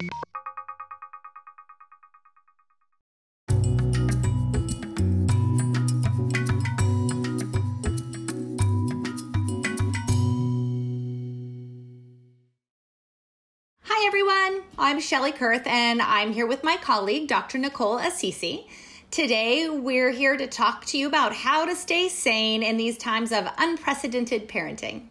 Hi everyone, I'm Shelly Kurth and I'm here with my colleague Dr. Nicole Assisi. Today we're here to talk to you about how to stay sane in these times of unprecedented parenting.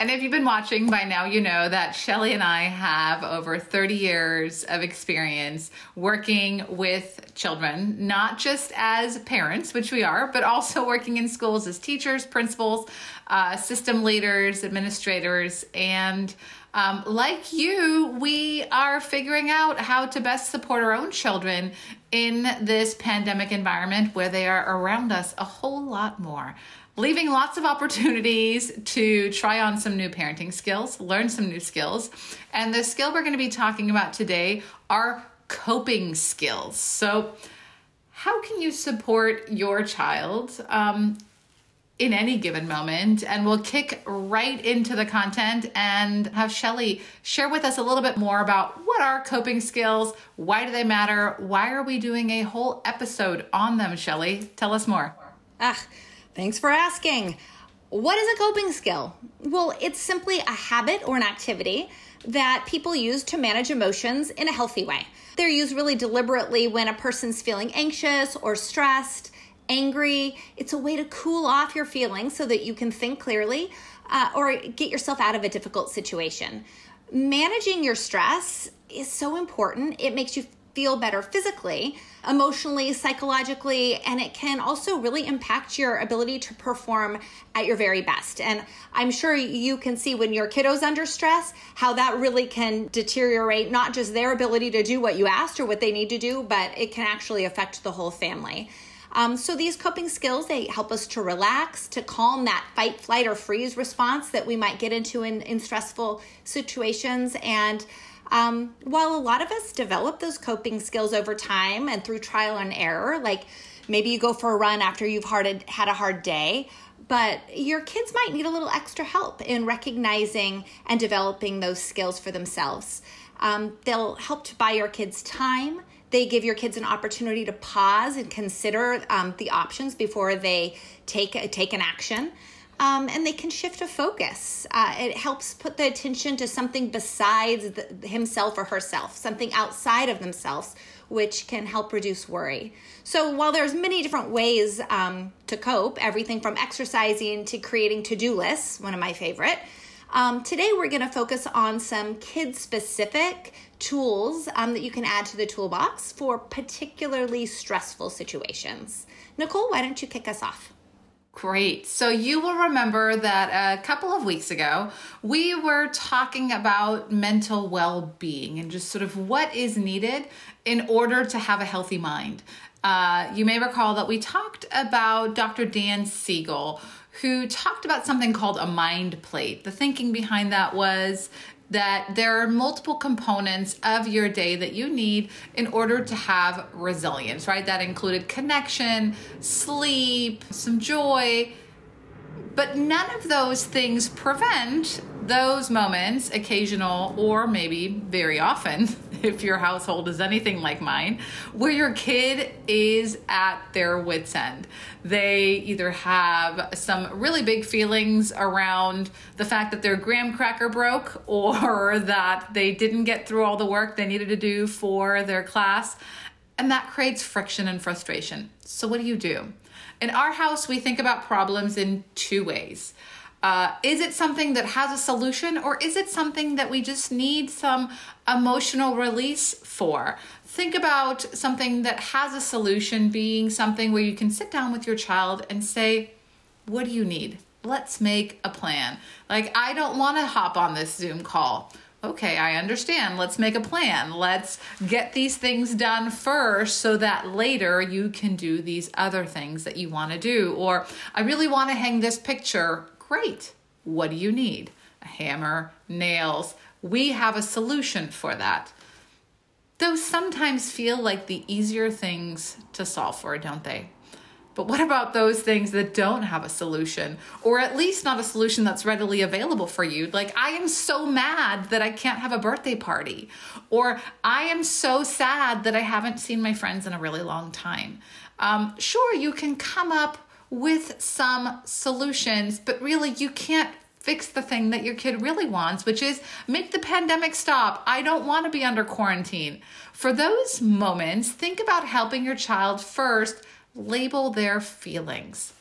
And if you've been watching by now, you know that Shelly and I have over 30 years of experience working with children, not just as parents, which we are, but also working in schools as teachers, principals, uh, system leaders, administrators, and um, like you, we are figuring out how to best support our own children in this pandemic environment where they are around us a whole lot more leaving lots of opportunities to try on some new parenting skills, learn some new skills. And the skill we're going to be talking about today are coping skills. So, how can you support your child um, in any given moment? And we'll kick right into the content and have Shelly share with us a little bit more about what are coping skills, why do they matter, why are we doing a whole episode on them, Shelly? Tell us more. Ah, Thanks for asking. What is a coping skill? Well, it's simply a habit or an activity that people use to manage emotions in a healthy way. They're used really deliberately when a person's feeling anxious or stressed, angry. It's a way to cool off your feelings so that you can think clearly uh, or get yourself out of a difficult situation. Managing your stress is so important. It makes you feel better physically, emotionally, psychologically, and it can also really impact your ability to perform at your very best. And I'm sure you can see when your kiddo's under stress how that really can deteriorate not just their ability to do what you asked or what they need to do, but it can actually affect the whole family. Um, so these coping skills they help us to relax, to calm that fight, flight, or freeze response that we might get into in, in stressful situations and um, while a lot of us develop those coping skills over time and through trial and error, like maybe you go for a run after you've had a hard day, but your kids might need a little extra help in recognizing and developing those skills for themselves. Um, they'll help to buy your kids time. They give your kids an opportunity to pause and consider um, the options before they take take an action um, and they can shift a focus. Uh, it helps put the attention to something besides the, himself or herself, something outside of themselves, which can help reduce worry. So while there's many different ways um, to cope, everything from exercising to creating to-do lists, one of my favorite. Um, today we're going to focus on some kid-specific tools um, that you can add to the toolbox for particularly stressful situations. Nicole, why don't you kick us off? Great. So you will remember that a couple of weeks ago, we were talking about mental well being and just sort of what is needed in order to have a healthy mind. Uh, you may recall that we talked about Dr. Dan Siegel, who talked about something called a mind plate. The thinking behind that was that there are multiple components of your day that you need in order to have resilience, right? That included connection, sleep, some joy. But none of those things prevent those moments, occasional or maybe very often, if your household is anything like mine, where your kid is at their wits' end. They either have some really big feelings around the fact that their graham cracker broke or that they didn't get through all the work they needed to do for their class. And that creates friction and frustration. So, what do you do? In our house, we think about problems in two ways. Uh, is it something that has a solution or is it something that we just need some emotional release for? Think about something that has a solution being something where you can sit down with your child and say, What do you need? Let's make a plan. Like, I don't want to hop on this Zoom call. Okay, I understand. Let's make a plan. Let's get these things done first so that later you can do these other things that you want to do. Or, I really want to hang this picture Great. What do you need? A hammer, nails. We have a solution for that. Those sometimes feel like the easier things to solve for, don't they? But what about those things that don't have a solution, or at least not a solution that's readily available for you? Like, I am so mad that I can't have a birthday party, or I am so sad that I haven't seen my friends in a really long time. Um, sure, you can come up with some solutions, but really, you can't fix the thing that your kid really wants, which is make the pandemic stop. I don't want to be under quarantine. For those moments, think about helping your child first label their feelings.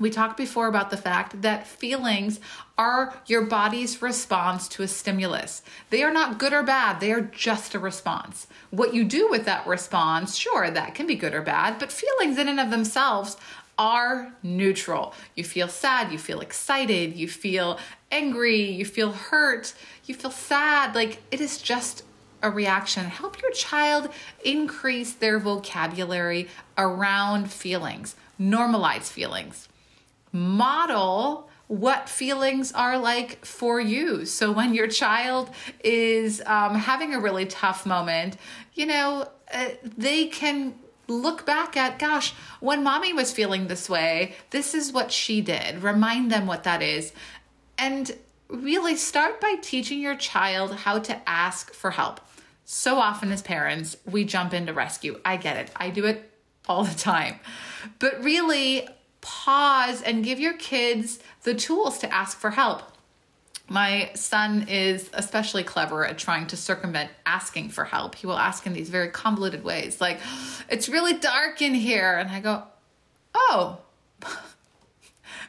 We talked before about the fact that feelings are your body's response to a stimulus. They are not good or bad, they are just a response. What you do with that response, sure, that can be good or bad, but feelings in and of themselves are neutral. You feel sad, you feel excited, you feel angry, you feel hurt, you feel sad. Like it is just a reaction. Help your child increase their vocabulary around feelings, normalize feelings, model what feelings are like for you. So when your child is um, having a really tough moment, you know, uh, they can look back at, gosh, when mommy was feeling this way, this is what she did. Remind them what that is. And really start by teaching your child how to ask for help. So often, as parents, we jump into rescue. I get it, I do it all the time. But really, pause and give your kids the tools to ask for help. My son is especially clever at trying to circumvent asking for help. He will ask in these very convoluted ways, like, It's really dark in here. And I go, Oh,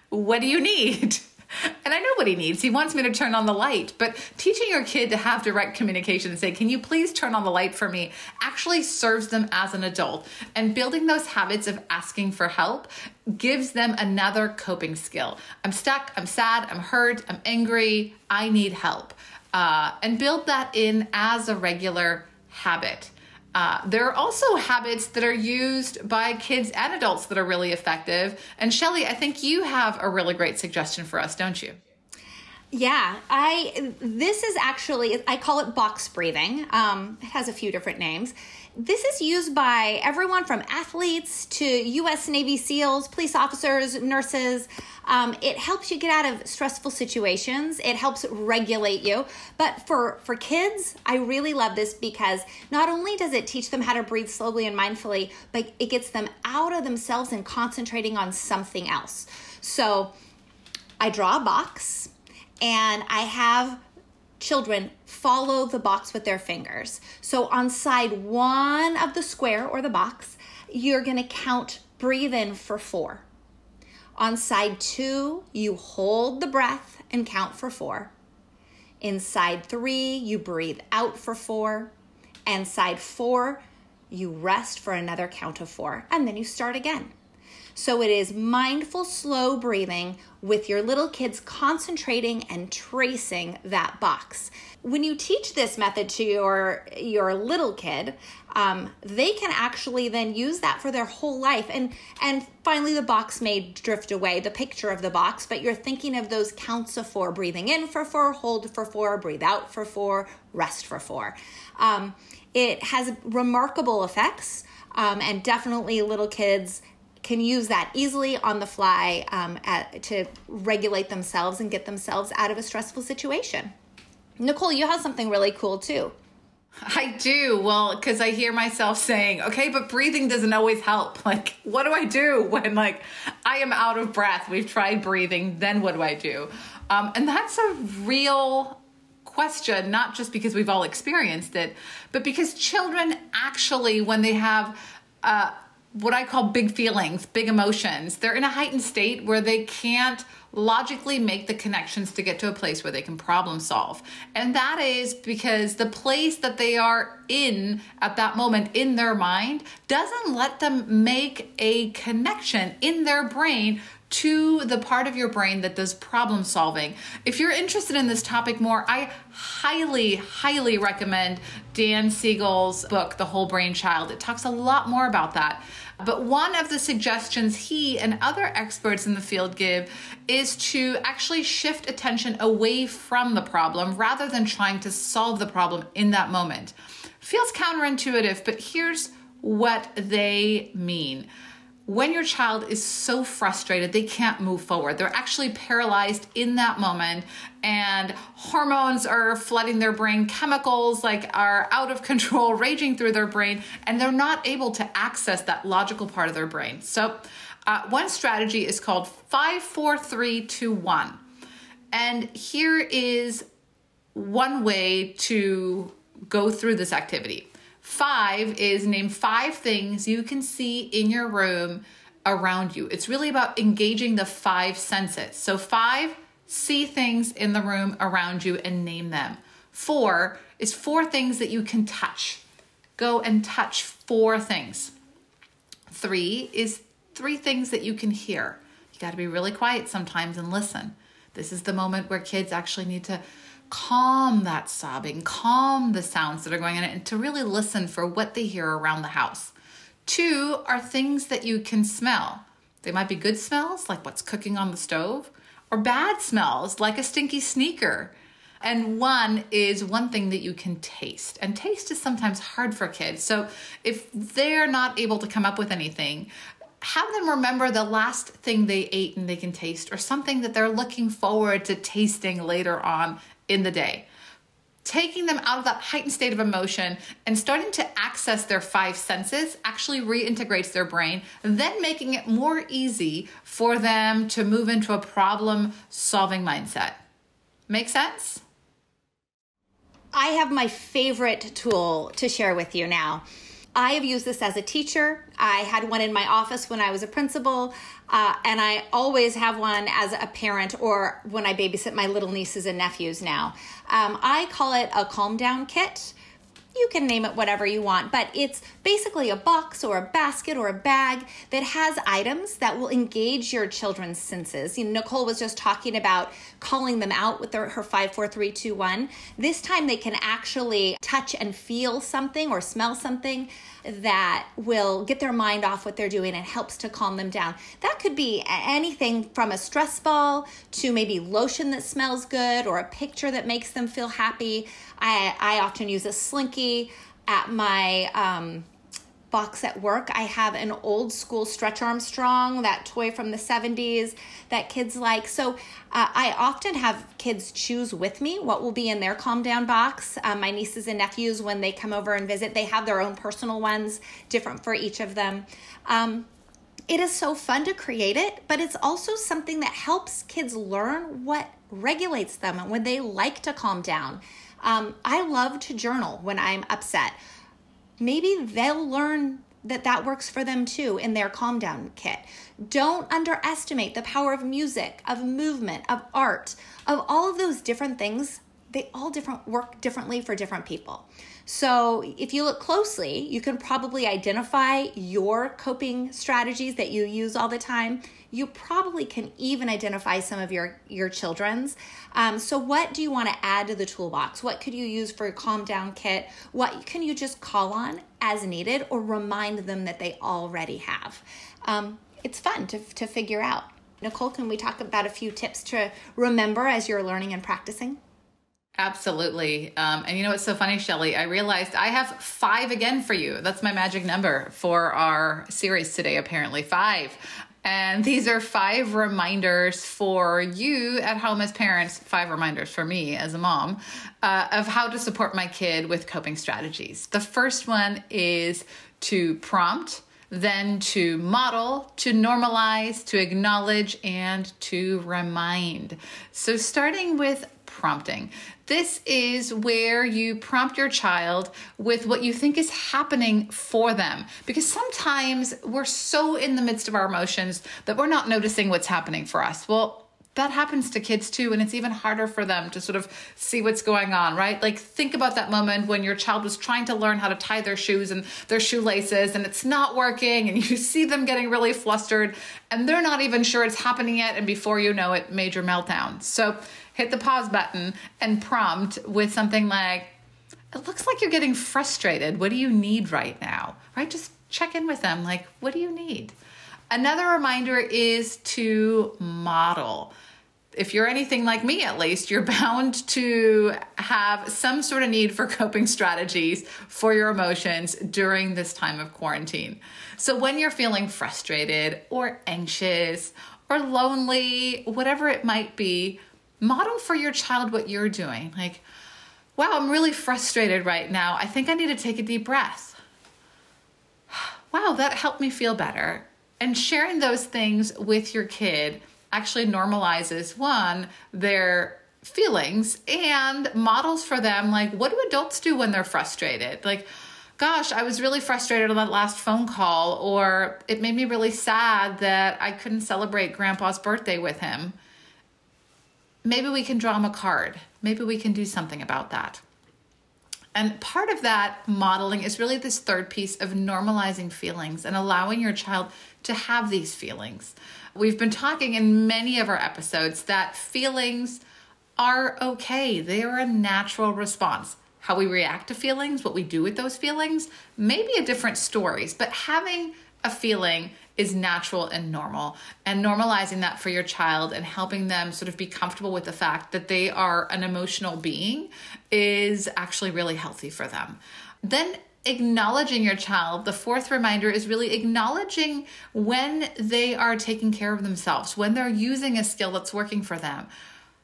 what do you need? And I know what he needs. He wants me to turn on the light. But teaching your kid to have direct communication and say, Can you please turn on the light for me? actually serves them as an adult. And building those habits of asking for help gives them another coping skill. I'm stuck, I'm sad, I'm hurt, I'm angry, I need help. Uh, and build that in as a regular habit. Uh, there are also habits that are used by kids and adults that are really effective. And Shelly, I think you have a really great suggestion for us, don't you? Yeah, I this is actually I call it box breathing. Um, it has a few different names. This is used by everyone from athletes to U.S. Navy SEALs, police officers, nurses. Um, it helps you get out of stressful situations. It helps regulate you. But for for kids, I really love this because not only does it teach them how to breathe slowly and mindfully, but it gets them out of themselves and concentrating on something else. So I draw a box and I have children follow the box with their fingers. So on side one of the square or the box, you're going to count breathe in for four. On side two, you hold the breath and count for four. In side three, you breathe out for four. And side four, you rest for another count of four. And then you start again. So it is mindful, slow breathing with your little kids concentrating and tracing that box. When you teach this method to your your little kid, um, they can actually then use that for their whole life. And and finally, the box may drift away, the picture of the box, but you're thinking of those counts of four: breathing in for four, hold for four, breathe out for four, rest for four. Um, it has remarkable effects, um, and definitely little kids can use that easily on the fly um, at, to regulate themselves and get themselves out of a stressful situation. Nicole, you have something really cool too. I do. Well, because I hear myself saying, okay, but breathing doesn't always help. Like, what do I do when, like, I am out of breath? We've tried breathing, then what do I do? Um, and that's a real question, not just because we've all experienced it, but because children actually, when they have uh, what I call big feelings, big emotions. They're in a heightened state where they can't logically make the connections to get to a place where they can problem solve. And that is because the place that they are in at that moment in their mind doesn't let them make a connection in their brain to the part of your brain that does problem solving. If you're interested in this topic more, I highly, highly recommend Dan Siegel's book, The Whole Brain Child. It talks a lot more about that. But one of the suggestions he and other experts in the field give is to actually shift attention away from the problem rather than trying to solve the problem in that moment. Feels counterintuitive, but here's what they mean. When your child is so frustrated they can't move forward. They're actually paralyzed in that moment and hormones are flooding their brain. Chemicals like are out of control raging through their brain and they're not able to access that logical part of their brain. So uh, one strategy is called 54321 and here is one way to go through this activity Five is name five things you can see in your room around you. It's really about engaging the five senses. So, five, see things in the room around you and name them. Four is four things that you can touch. Go and touch four things. Three is three things that you can hear. You got to be really quiet sometimes and listen. This is the moment where kids actually need to calm that sobbing, calm the sounds that are going on, and to really listen for what they hear around the house. Two are things that you can smell. They might be good smells, like what's cooking on the stove, or bad smells, like a stinky sneaker. And one is one thing that you can taste. And taste is sometimes hard for kids. So if they're not able to come up with anything, have them remember the last thing they ate and they can taste, or something that they're looking forward to tasting later on in the day. Taking them out of that heightened state of emotion and starting to access their five senses actually reintegrates their brain, then making it more easy for them to move into a problem solving mindset. Make sense? I have my favorite tool to share with you now. I have used this as a teacher. I had one in my office when I was a principal, uh, and I always have one as a parent or when I babysit my little nieces and nephews now. Um, I call it a calm down kit you can name it whatever you want, but it's basically a box or a basket or a bag that has items that will engage your children's senses. You know, Nicole was just talking about calling them out with their, her 54321. This time they can actually touch and feel something or smell something that will get their mind off what they're doing and helps to calm them down. That could be anything from a stress ball to maybe lotion that smells good or a picture that makes them feel happy. I, I often use a slinky at my um, box at work. I have an old school Stretch Armstrong, that toy from the 70s that kids like. So uh, I often have kids choose with me what will be in their calm down box. Um, my nieces and nephews, when they come over and visit, they have their own personal ones, different for each of them. Um, it is so fun to create it, but it's also something that helps kids learn what regulates them and when they like to calm down. Um, I love to journal when I'm upset maybe they'll learn that that works for them too in their calm down kit. Don't underestimate the power of music, of movement, of art, of all of those different things. They all different work differently for different people. So, if you look closely, you can probably identify your coping strategies that you use all the time. You probably can even identify some of your your children's. Um, so what do you want to add to the toolbox? What could you use for a calm down kit? What can you just call on as needed or remind them that they already have? Um, it's fun to, to figure out. Nicole can we talk about a few tips to remember as you're learning and practicing Absolutely. Um, and you know what's so funny, Shelly? I realized I have five again for you. That's my magic number for our series today, apparently. Five. And these are five reminders for you at home as parents, five reminders for me as a mom, uh, of how to support my kid with coping strategies. The first one is to prompt, then to model, to normalize, to acknowledge, and to remind. So, starting with prompting. This is where you prompt your child with what you think is happening for them. Because sometimes we're so in the midst of our emotions that we're not noticing what's happening for us. Well, that happens to kids too and it's even harder for them to sort of see what's going on right like think about that moment when your child was trying to learn how to tie their shoes and their shoelaces and it's not working and you see them getting really flustered and they're not even sure it's happening yet and before you know it major meltdown so hit the pause button and prompt with something like, it looks like you're getting frustrated. What do you need right now? Right? Just check in with them. Like, what do you need? Another reminder is to model. if you're anything like me at least, you're bound to have some sort of need for coping strategies for your emotions during this time of quarantine. So when you're feeling frustrated or anxious or lonely, whatever it might be, model for your child what you're doing. Like, wow, I'm really frustrated right now. I think I need to take a deep breath. Wow, that helped me feel better. And sharing those things with your kid actually normalizes one, their feelings and models for them like what do adults do when they're frustrated? Like, gosh, I was really frustrated on that last phone call, or it made me really sad that I couldn't celebrate grandpa's birthday with him. Maybe we can draw him a card. Maybe we can do something about that. And part of that modeling is really this third piece of normalizing feelings and allowing your child to have these feelings. We've been talking in many of our episodes that feelings are okay, they are a natural response. How we react to feelings, what we do with those feelings, may be a different stories, but having a feeling is natural and normal. And normalizing that for your child and helping them sort of be comfortable with the fact that they are an emotional being is actually really healthy for them. Then acknowledging your child, the fourth reminder is really acknowledging when they are taking care of themselves, when they're using a skill that's working for them.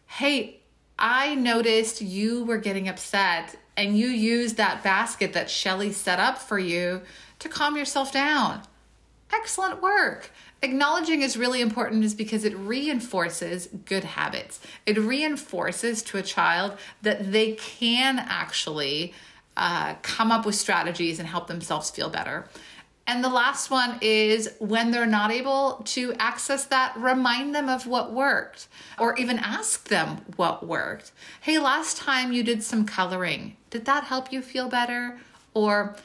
Hey, I noticed you were getting upset and you used that basket that Shelly set up for you to calm yourself down. Excellent work. Acknowledging is really important is because it reinforces good habits. It reinforces to a child that they can actually uh, come up with strategies and help themselves feel better. And the last one is when they're not able to access that, remind them of what worked or even ask them what worked. Hey, last time you did some coloring, did that help you feel better? Or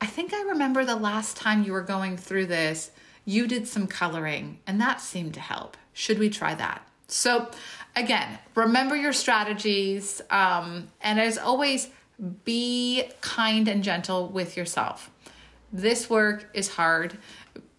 I think I remember the last time you were going through this, you did some coloring and that seemed to help. Should we try that? So, again, remember your strategies. Um, and as always, be kind and gentle with yourself. This work is hard.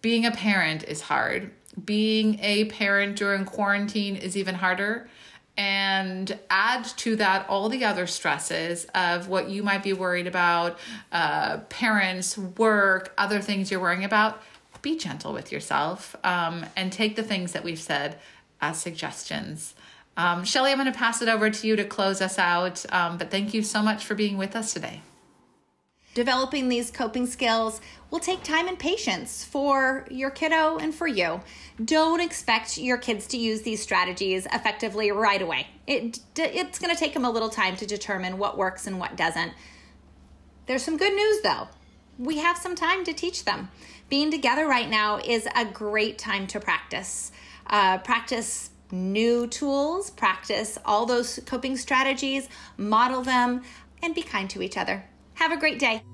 Being a parent is hard. Being a parent during quarantine is even harder and add to that all the other stresses of what you might be worried about uh, parents, work, other things you're worrying about. Be gentle with yourself um, and take the things that we've said as suggestions. Um, Shelly, I'm going to pass it over to you to close us out, um, but thank you so much for being with us today. Developing these coping skills will take time and patience for your kiddo and for you. Don't expect your kids to use these strategies effectively right away. It, it's going to take them a little time to determine what works and what doesn't. There's some good news though. We have some time to teach them. Being together right now is a great time to practice. Uh, practice new tools, practice all those coping strategies, model them, and be kind to each other. Have a great day.